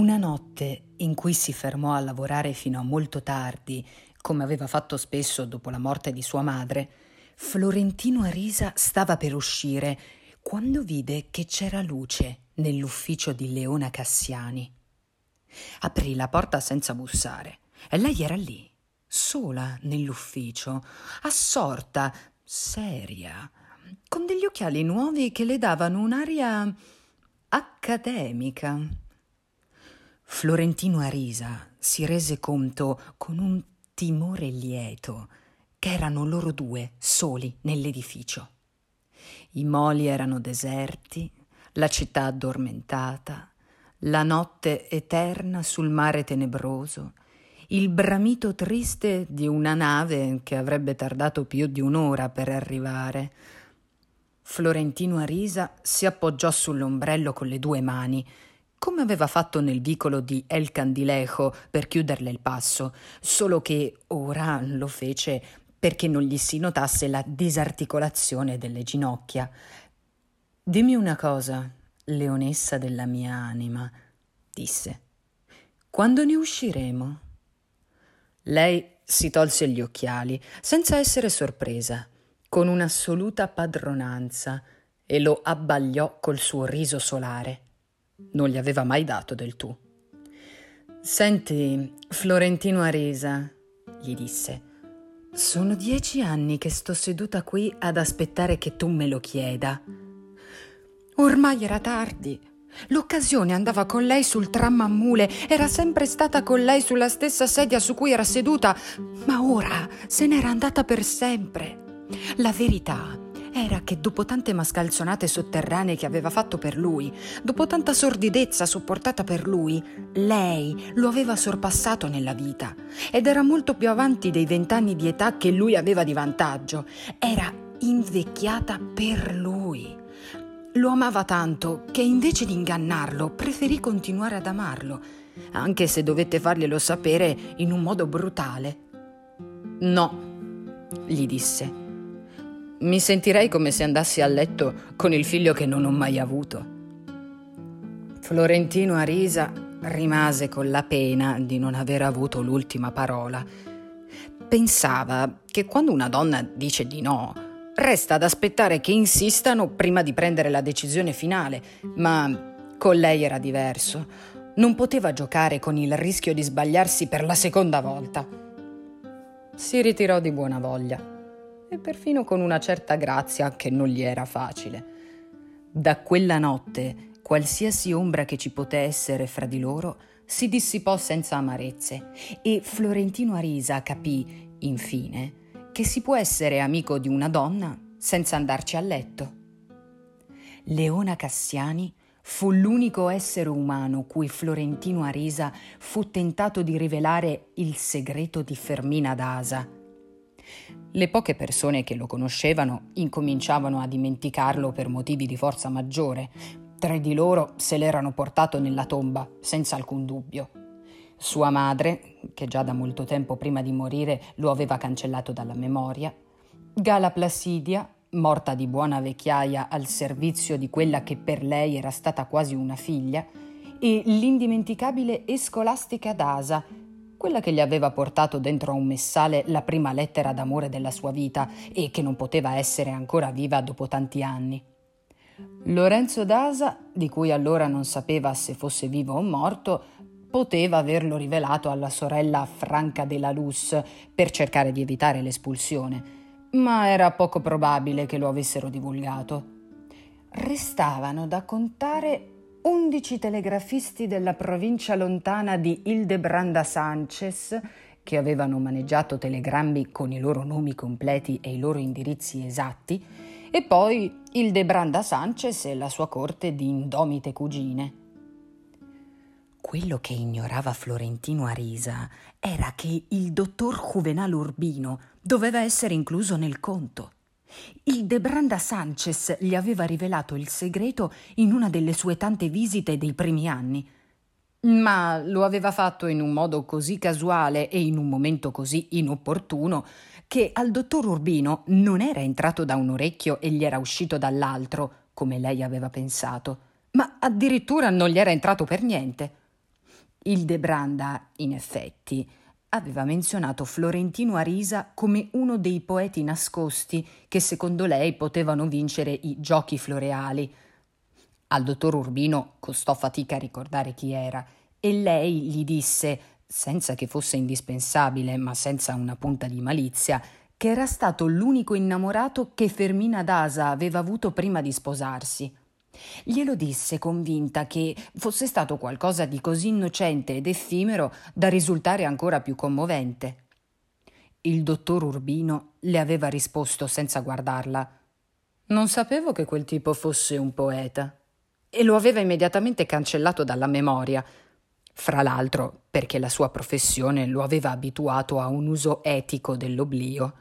Una notte in cui si fermò a lavorare fino a molto tardi, come aveva fatto spesso dopo la morte di sua madre, Florentino Arisa stava per uscire quando vide che c'era luce nell'ufficio di Leona Cassiani. Aprì la porta senza bussare e lei era lì, sola nell'ufficio, assorta, seria, con degli occhiali nuovi che le davano un'aria accademica. Florentino Arisa si rese conto con un timore lieto che erano loro due soli nell'edificio. I moli erano deserti, la città addormentata, la notte eterna sul mare tenebroso, il bramito triste di una nave che avrebbe tardato più di un'ora per arrivare. Florentino Arisa si appoggiò sull'ombrello con le due mani, come aveva fatto nel vicolo di El Candilejo per chiuderle il passo, solo che ora lo fece perché non gli si notasse la disarticolazione delle ginocchia. Dimmi una cosa, leonessa della mia anima, disse. Quando ne usciremo? Lei si tolse gli occhiali, senza essere sorpresa, con un'assoluta padronanza, e lo abbagliò col suo riso solare. Non gli aveva mai dato del tu. Senti, Florentino Arisa, gli disse, sono dieci anni che sto seduta qui ad aspettare che tu me lo chieda. Ormai era tardi. L'occasione andava con lei sul tram a mule, era sempre stata con lei sulla stessa sedia su cui era seduta, ma ora se n'era andata per sempre. La verità era che dopo tante mascalzonate sotterranee che aveva fatto per lui, dopo tanta sordidezza sopportata per lui, lei lo aveva sorpassato nella vita ed era molto più avanti dei vent'anni di età che lui aveva di vantaggio. Era invecchiata per lui. Lo amava tanto che invece di ingannarlo preferì continuare ad amarlo, anche se dovette farglielo sapere in un modo brutale. No, gli disse. Mi sentirei come se andassi a letto con il figlio che non ho mai avuto. Florentino Arisa rimase con la pena di non aver avuto l'ultima parola. Pensava che quando una donna dice di no, Resta ad aspettare che insistano prima di prendere la decisione finale, ma con lei era diverso. Non poteva giocare con il rischio di sbagliarsi per la seconda volta. Si ritirò di buona voglia e perfino con una certa grazia che non gli era facile. Da quella notte, qualsiasi ombra che ci poté essere fra di loro si dissipò senza amarezze e Florentino Arisa capì, infine, che si può essere amico di una donna senza andarci a letto. Leona Cassiani fu l'unico essere umano cui Florentino Arisa fu tentato di rivelare il segreto di Fermina Dasa. Le poche persone che lo conoscevano incominciavano a dimenticarlo per motivi di forza maggiore. Tre di loro se l'erano portato nella tomba, senza alcun dubbio. Sua madre, che già da molto tempo prima di morire lo aveva cancellato dalla memoria, Gala Placidia, morta di buona vecchiaia al servizio di quella che per lei era stata quasi una figlia, e l'indimenticabile Escolastica d'Asa, quella che gli aveva portato dentro a un messale la prima lettera d'amore della sua vita e che non poteva essere ancora viva dopo tanti anni. Lorenzo d'Asa, di cui allora non sapeva se fosse vivo o morto, poteva averlo rivelato alla sorella Franca della Luz per cercare di evitare l'espulsione, ma era poco probabile che lo avessero divulgato. Restavano da contare undici telegrafisti della provincia lontana di Ildebranda Sanchez che avevano maneggiato telegrammi con i loro nomi completi e i loro indirizzi esatti, e poi Ildebranda Sanchez e la sua corte di indomite cugine. Quello che ignorava Florentino Arisa era che il dottor Juvenal Urbino doveva essere incluso nel conto. Il De Branda Sanchez gli aveva rivelato il segreto in una delle sue tante visite dei primi anni. Ma lo aveva fatto in un modo così casuale e in un momento così inopportuno che al dottor Urbino non era entrato da un orecchio e gli era uscito dall'altro, come lei aveva pensato, ma addirittura non gli era entrato per niente. Il De Branda, in effetti, aveva menzionato Florentino Arisa come uno dei poeti nascosti che secondo lei potevano vincere i giochi floreali. Al dottor Urbino costò fatica a ricordare chi era e lei gli disse, senza che fosse indispensabile, ma senza una punta di malizia, che era stato l'unico innamorato che Fermina Dasa aveva avuto prima di sposarsi. Glielo disse convinta che fosse stato qualcosa di così innocente ed effimero da risultare ancora più commovente. Il dottor Urbino le aveva risposto senza guardarla. Non sapevo che quel tipo fosse un poeta. E lo aveva immediatamente cancellato dalla memoria, fra l'altro perché la sua professione lo aveva abituato a un uso etico dell'oblio.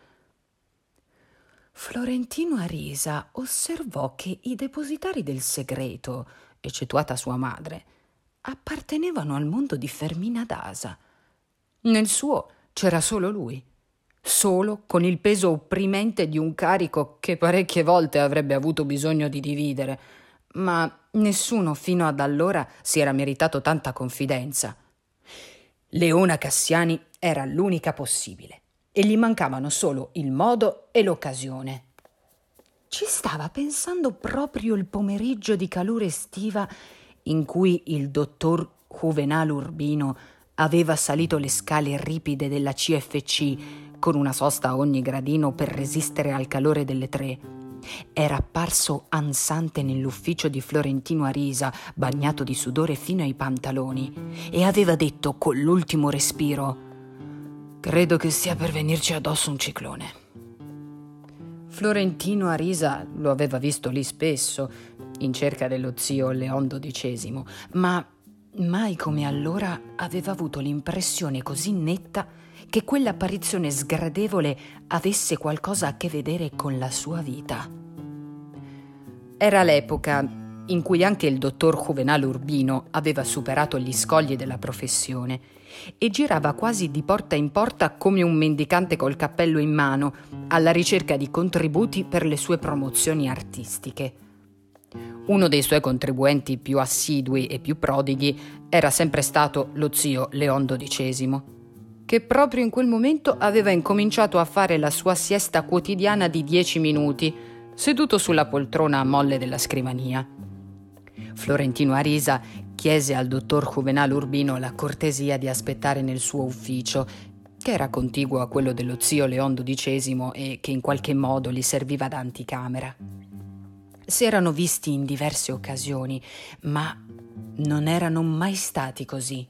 Florentino Arisa osservò che i depositari del segreto, eccettuata sua madre, appartenevano al mondo di Fermina Dasa. Nel suo c'era solo lui, solo con il peso opprimente di un carico che parecchie volte avrebbe avuto bisogno di dividere, ma nessuno fino ad allora si era meritato tanta confidenza. Leona Cassiani era l'unica possibile e gli mancavano solo il modo e l'occasione. Ci stava pensando proprio il pomeriggio di calore estiva in cui il dottor Juvenal Urbino aveva salito le scale ripide della CFC con una sosta a ogni gradino per resistere al calore delle tre. Era apparso ansante nell'ufficio di Florentino Arisa, bagnato di sudore fino ai pantaloni, e aveva detto con l'ultimo respiro Credo che stia per venirci addosso un ciclone. Florentino Arisa lo aveva visto lì spesso, in cerca dello zio Leon XII, ma mai come allora aveva avuto l'impressione così netta che quell'apparizione sgradevole avesse qualcosa a che vedere con la sua vita. Era l'epoca in cui anche il dottor Juvenale Urbino aveva superato gli scogli della professione e girava quasi di porta in porta come un mendicante col cappello in mano, alla ricerca di contributi per le sue promozioni artistiche. Uno dei suoi contribuenti più assidui e più prodighi era sempre stato lo zio Leon XII, che proprio in quel momento aveva incominciato a fare la sua siesta quotidiana di dieci minuti, seduto sulla poltrona a molle della scrivania. Florentino Arisa chiese al dottor Juvenal Urbino la cortesia di aspettare nel suo ufficio, che era contiguo a quello dello zio Leon XII e che in qualche modo gli serviva da anticamera. Si erano visti in diverse occasioni, ma non erano mai stati così,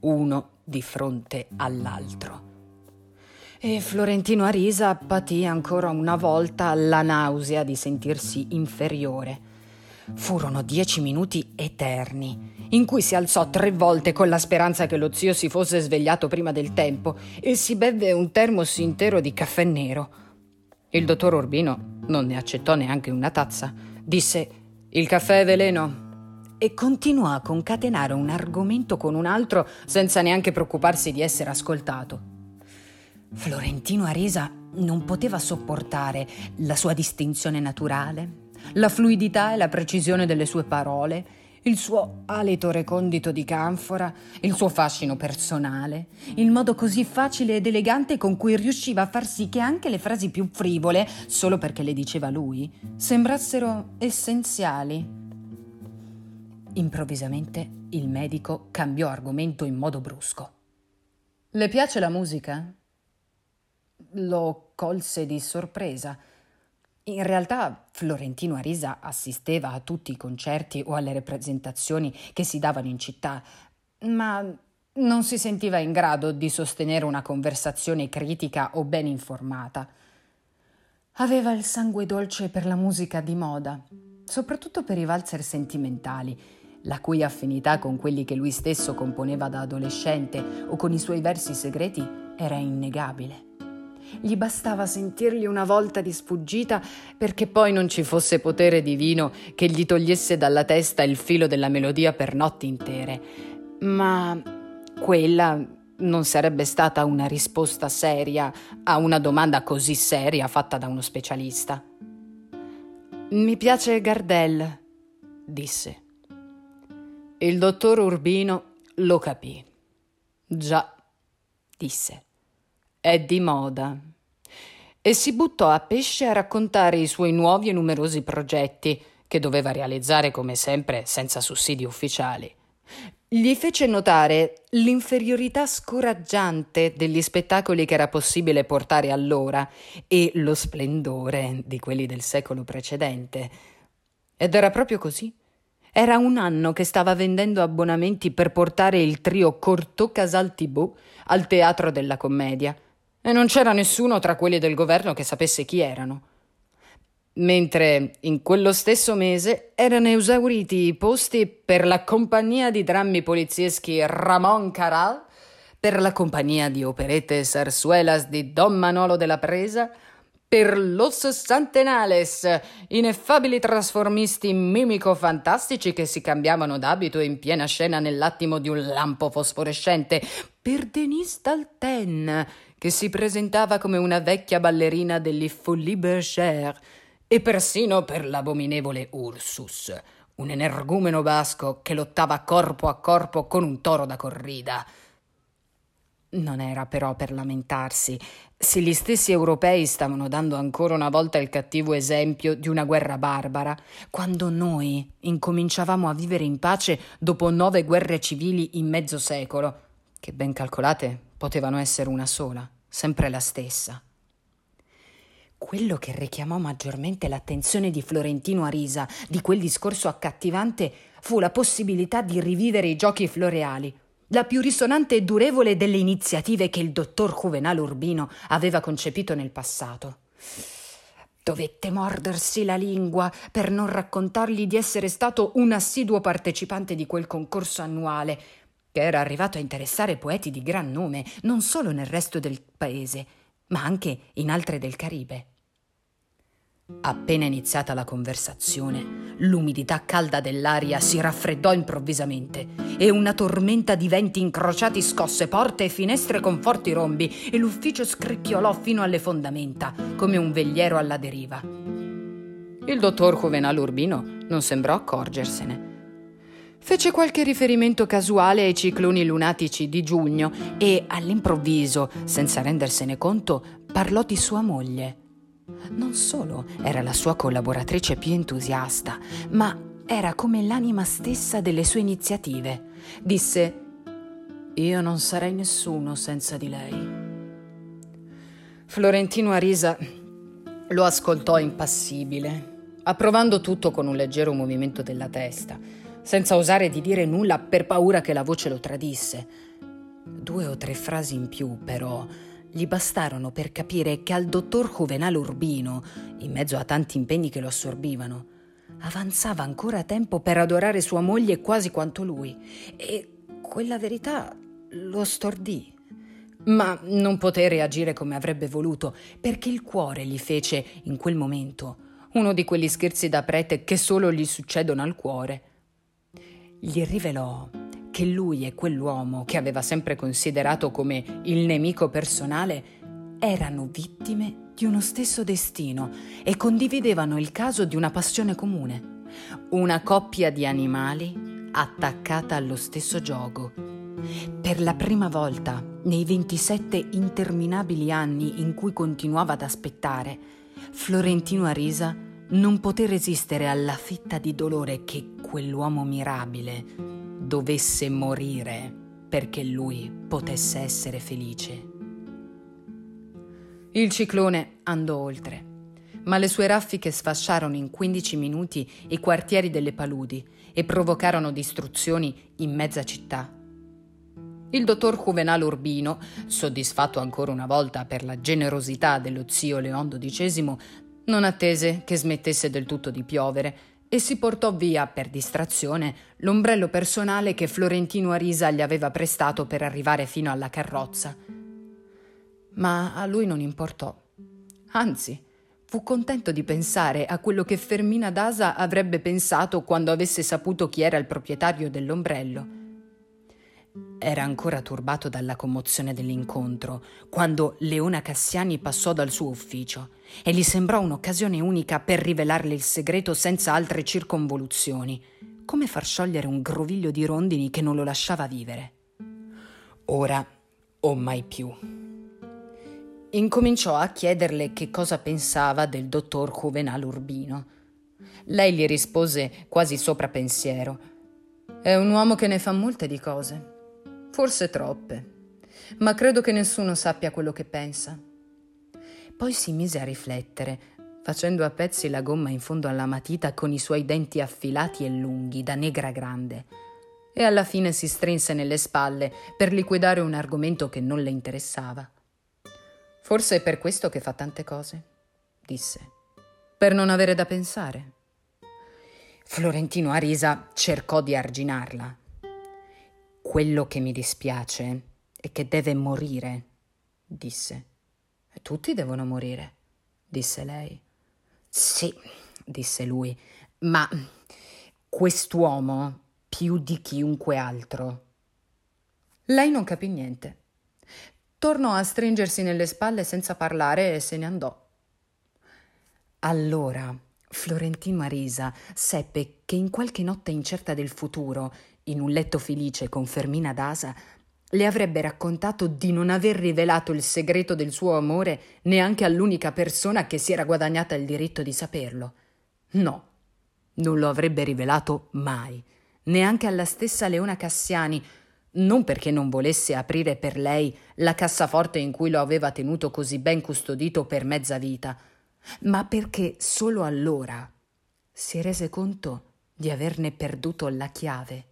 uno di fronte all'altro. E Florentino Arisa patì ancora una volta la nausea di sentirsi inferiore Furono dieci minuti eterni, in cui si alzò tre volte con la speranza che lo zio si fosse svegliato prima del tempo e si bevve un termos intero di caffè nero. Il dottor Urbino non ne accettò neanche una tazza. Disse: Il caffè è veleno. E continuò a concatenare un argomento con un altro senza neanche preoccuparsi di essere ascoltato. Florentino Arisa non poteva sopportare la sua distinzione naturale, la fluidità e la precisione delle sue parole, il suo alito recondito di canfora, il suo fascino personale, il modo così facile ed elegante con cui riusciva a far sì che anche le frasi più frivole, solo perché le diceva lui, sembrassero essenziali. Improvvisamente il medico cambiò argomento in modo brusco. Le piace la musica? Lo colse di sorpresa. In realtà Florentino Arisa assisteva a tutti i concerti o alle rappresentazioni che si davano in città, ma non si sentiva in grado di sostenere una conversazione critica o ben informata. Aveva il sangue dolce per la musica di moda, soprattutto per i valzer sentimentali, la cui affinità con quelli che lui stesso componeva da adolescente o con i suoi versi segreti era innegabile. Gli bastava sentirli una volta di sfuggita perché poi non ci fosse potere divino che gli togliesse dalla testa il filo della melodia per notti intere. Ma quella non sarebbe stata una risposta seria a una domanda così seria fatta da uno specialista. Mi piace Gardel, disse. Il dottor Urbino lo capì. Già, disse. È di moda. E si buttò a pesce a raccontare i suoi nuovi e numerosi progetti, che doveva realizzare come sempre senza sussidi ufficiali. Gli fece notare l'inferiorità scoraggiante degli spettacoli che era possibile portare allora e lo splendore di quelli del secolo precedente. Ed era proprio così. Era un anno che stava vendendo abbonamenti per portare il trio Cortot Casal Thibault al teatro della commedia e non c'era nessuno tra quelli del governo che sapesse chi erano. Mentre in quello stesso mese erano esauriti i posti per la compagnia di drammi polizieschi Ramon Caral, per la compagnia di operette sarsuelas di Don Manolo della Presa, per Los Santenales, ineffabili trasformisti mimico-fantastici che si cambiavano d'abito in piena scena nell'attimo di un lampo fosforescente, per Denise Dalten, che si presentava come una vecchia ballerina degli Folies Bergère, e persino per l'abominevole Ursus, un energumeno basco che lottava corpo a corpo con un toro da corrida. Non era però per lamentarsi, se gli stessi europei stavano dando ancora una volta il cattivo esempio di una guerra barbara, quando noi incominciavamo a vivere in pace dopo nove guerre civili in mezzo secolo, che ben calcolate potevano essere una sola, sempre la stessa. Quello che richiamò maggiormente l'attenzione di Florentino Arisa di quel discorso accattivante fu la possibilità di rivivere i giochi floreali, la più risonante e durevole delle iniziative che il dottor Juvenal Urbino aveva concepito nel passato. Dovette mordersi la lingua per non raccontargli di essere stato un assiduo partecipante di quel concorso annuale, che era arrivato a interessare poeti di gran nome non solo nel resto del paese, ma anche in altre del Caribe. Appena iniziata la conversazione, l'umidità calda dell'aria si raffreddò improvvisamente e una tormenta di venti incrociati scosse porte e finestre con forti rombi e l'ufficio scricchiolò fino alle fondamenta, come un vegliero alla deriva. Il dottor Juvenal Urbino non sembrò accorgersene. Fece qualche riferimento casuale ai cicloni lunatici di giugno e all'improvviso, senza rendersene conto, parlò di sua moglie. Non solo era la sua collaboratrice più entusiasta, ma era come l'anima stessa delle sue iniziative. Disse, io non sarei nessuno senza di lei. Florentino Arisa lo ascoltò impassibile, approvando tutto con un leggero movimento della testa, senza osare di dire nulla per paura che la voce lo tradisse. Due o tre frasi in più, però, gli bastarono per capire che al dottor Juvenal Urbino, in mezzo a tanti impegni che lo assorbivano, avanzava ancora tempo per adorare sua moglie quasi quanto lui, e quella verità lo stordì. Ma non poté reagire come avrebbe voluto, perché il cuore gli fece, in quel momento, uno di quegli scherzi da prete che solo gli succedono al cuore. Gli rivelò che lui e quell'uomo che aveva sempre considerato come il nemico personale erano vittime di uno stesso destino e condividevano il caso di una passione comune, una coppia di animali attaccata allo stesso gioco. Per la prima volta, nei 27 interminabili anni in cui continuava ad aspettare, Florentino Arisa non poté resistere alla fitta di dolore che quell'uomo mirabile dovesse morire perché lui potesse essere felice. Il ciclone andò oltre, ma le sue raffiche sfasciarono in 15 minuti i quartieri delle paludi e provocarono distruzioni in mezza città. Il dottor Juvenal Urbino, soddisfatto ancora una volta per la generosità dello zio Leon XII, non attese che smettesse del tutto di piovere e si portò via, per distrazione, l'ombrello personale che Florentino Arisa gli aveva prestato per arrivare fino alla carrozza. Ma a lui non importò. Anzi, fu contento di pensare a quello che Fermina Dasa avrebbe pensato quando avesse saputo chi era il proprietario dell'ombrello. Era ancora turbato dalla commozione dell'incontro quando Leona Cassiani passò dal suo ufficio e gli sembrò un'occasione unica per rivelarle il segreto senza altre circonvoluzioni, come far sciogliere un groviglio di rondini che non lo lasciava vivere. Ora o mai più. Incominciò a chiederle che cosa pensava del dottor Juvenal Urbino. Lei gli rispose quasi sopra pensiero. È un uomo che ne fa molte di cose, forse troppe, ma credo che nessuno sappia quello che pensa. Poi si mise a riflettere, facendo a pezzi la gomma in fondo alla matita con i suoi denti affilati e lunghi, da negra grande, e alla fine si strinse nelle spalle per liquidare un argomento che non le interessava. Forse è per questo che fa tante cose, disse, per non avere da pensare. Florentino Arisa cercò di arginarla. Quello che mi dispiace è che deve morire, disse. Tutti devono morire, disse lei. Sì, disse lui, ma quest'uomo più di chiunque altro. Lei non capì niente. Tornò a stringersi nelle spalle senza parlare e se ne andò. Allora Florentino Arisa seppe che in qualche notte incerta del futuro, in un letto felice con Fermina Dasa, le avrebbe raccontato di non aver rivelato il segreto del suo amore neanche all'unica persona che si era guadagnata il diritto di saperlo. No, non lo avrebbe rivelato mai, neanche alla stessa Leona Cassiani, non perché non volesse aprire per lei la cassaforte in cui lo aveva tenuto così ben custodito per mezza vita, ma perché solo allora si rese conto di averne perduto la chiave.